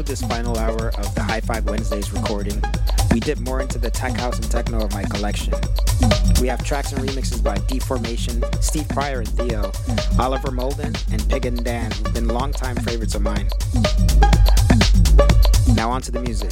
conclude this final hour of the High Five Wednesdays recording, we dip more into the tech house and techno of my collection. We have tracks and remixes by D-Formation, Steve Prior and Thee-O, Oliver Moldan, and Pig and Dan, who've been longtime favorites of mine. Now on to the music.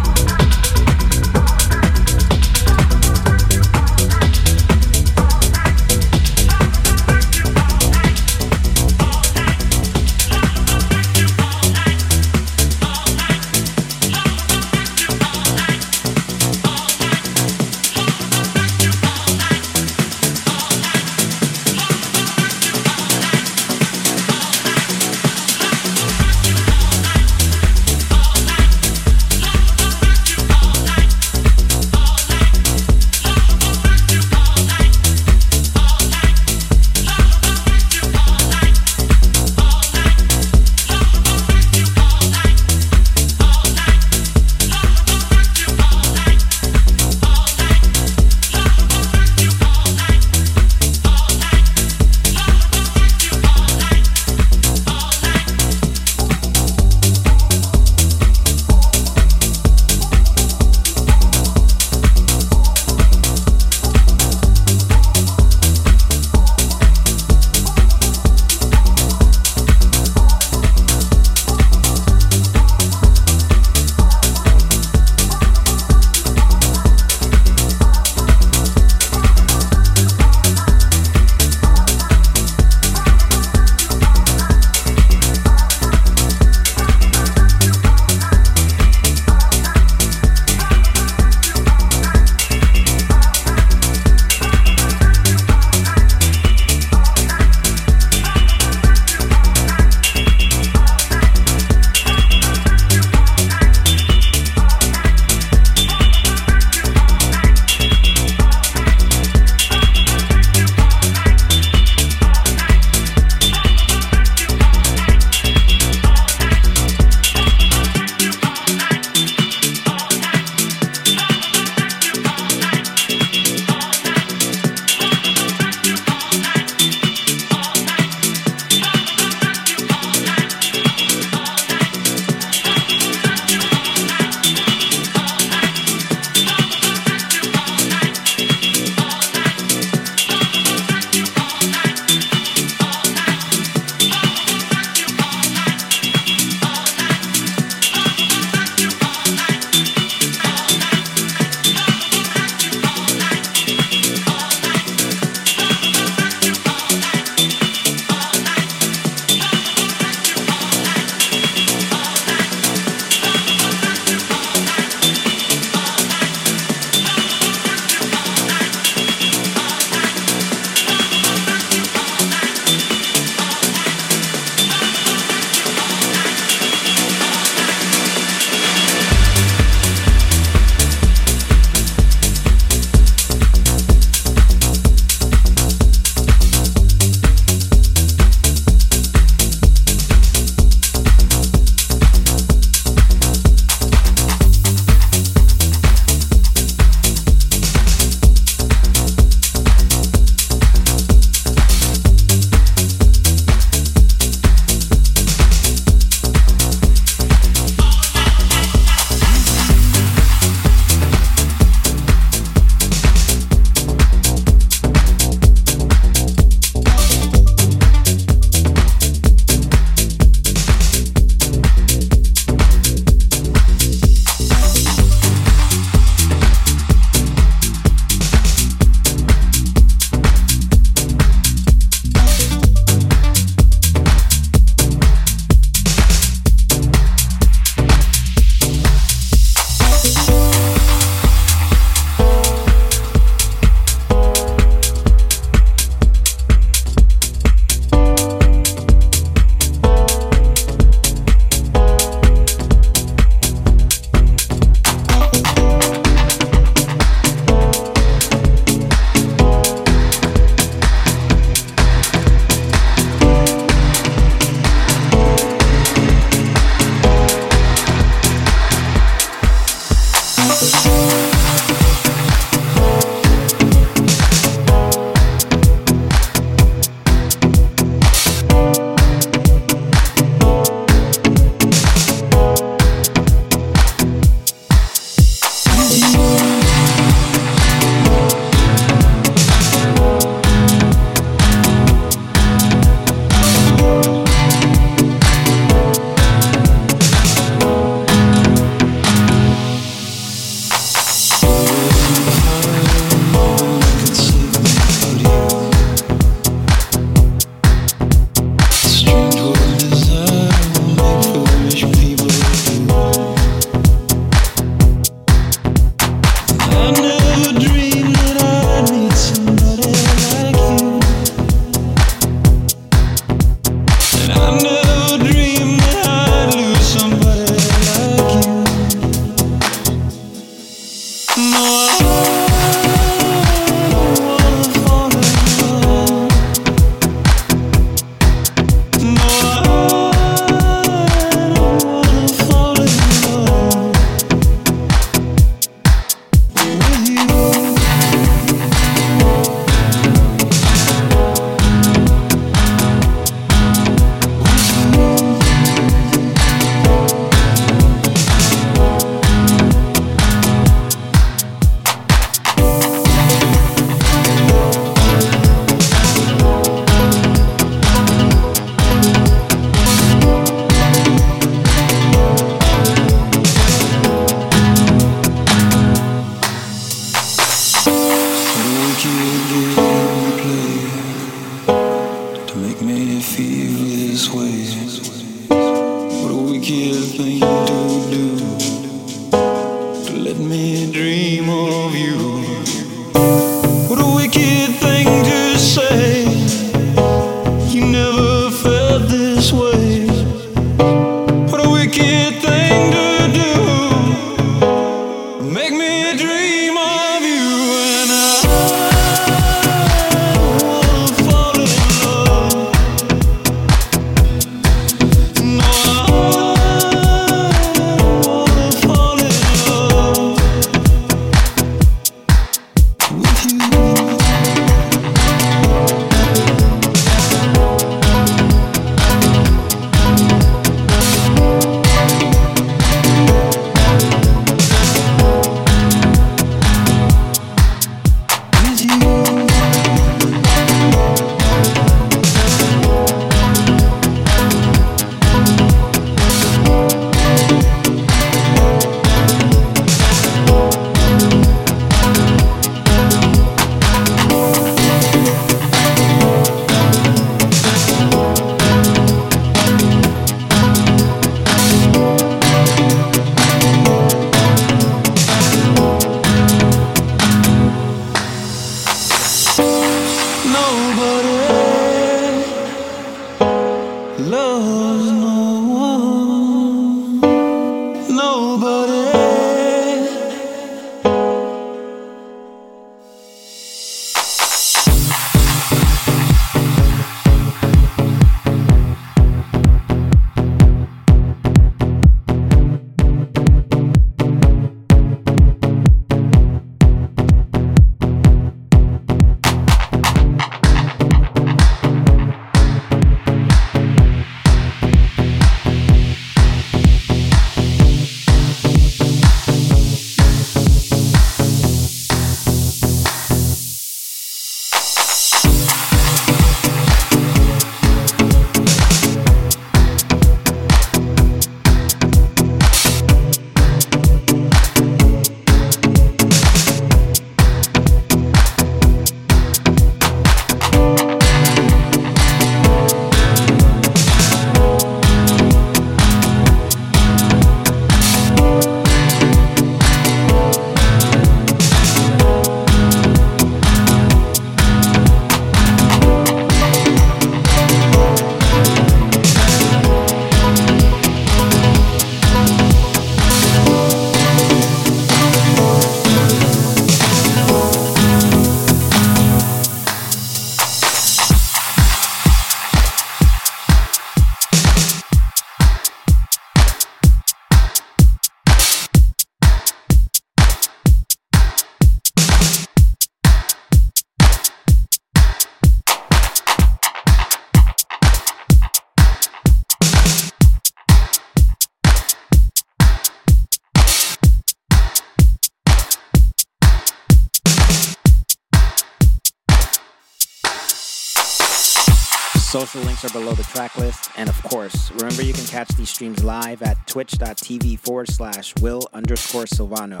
Social links are below the track list. And of course, remember you can catch these streams live at twitch.tv forward slash will underscore Silvano.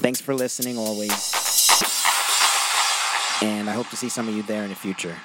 Thanks for listening always. And I hope to see some of you there in the future.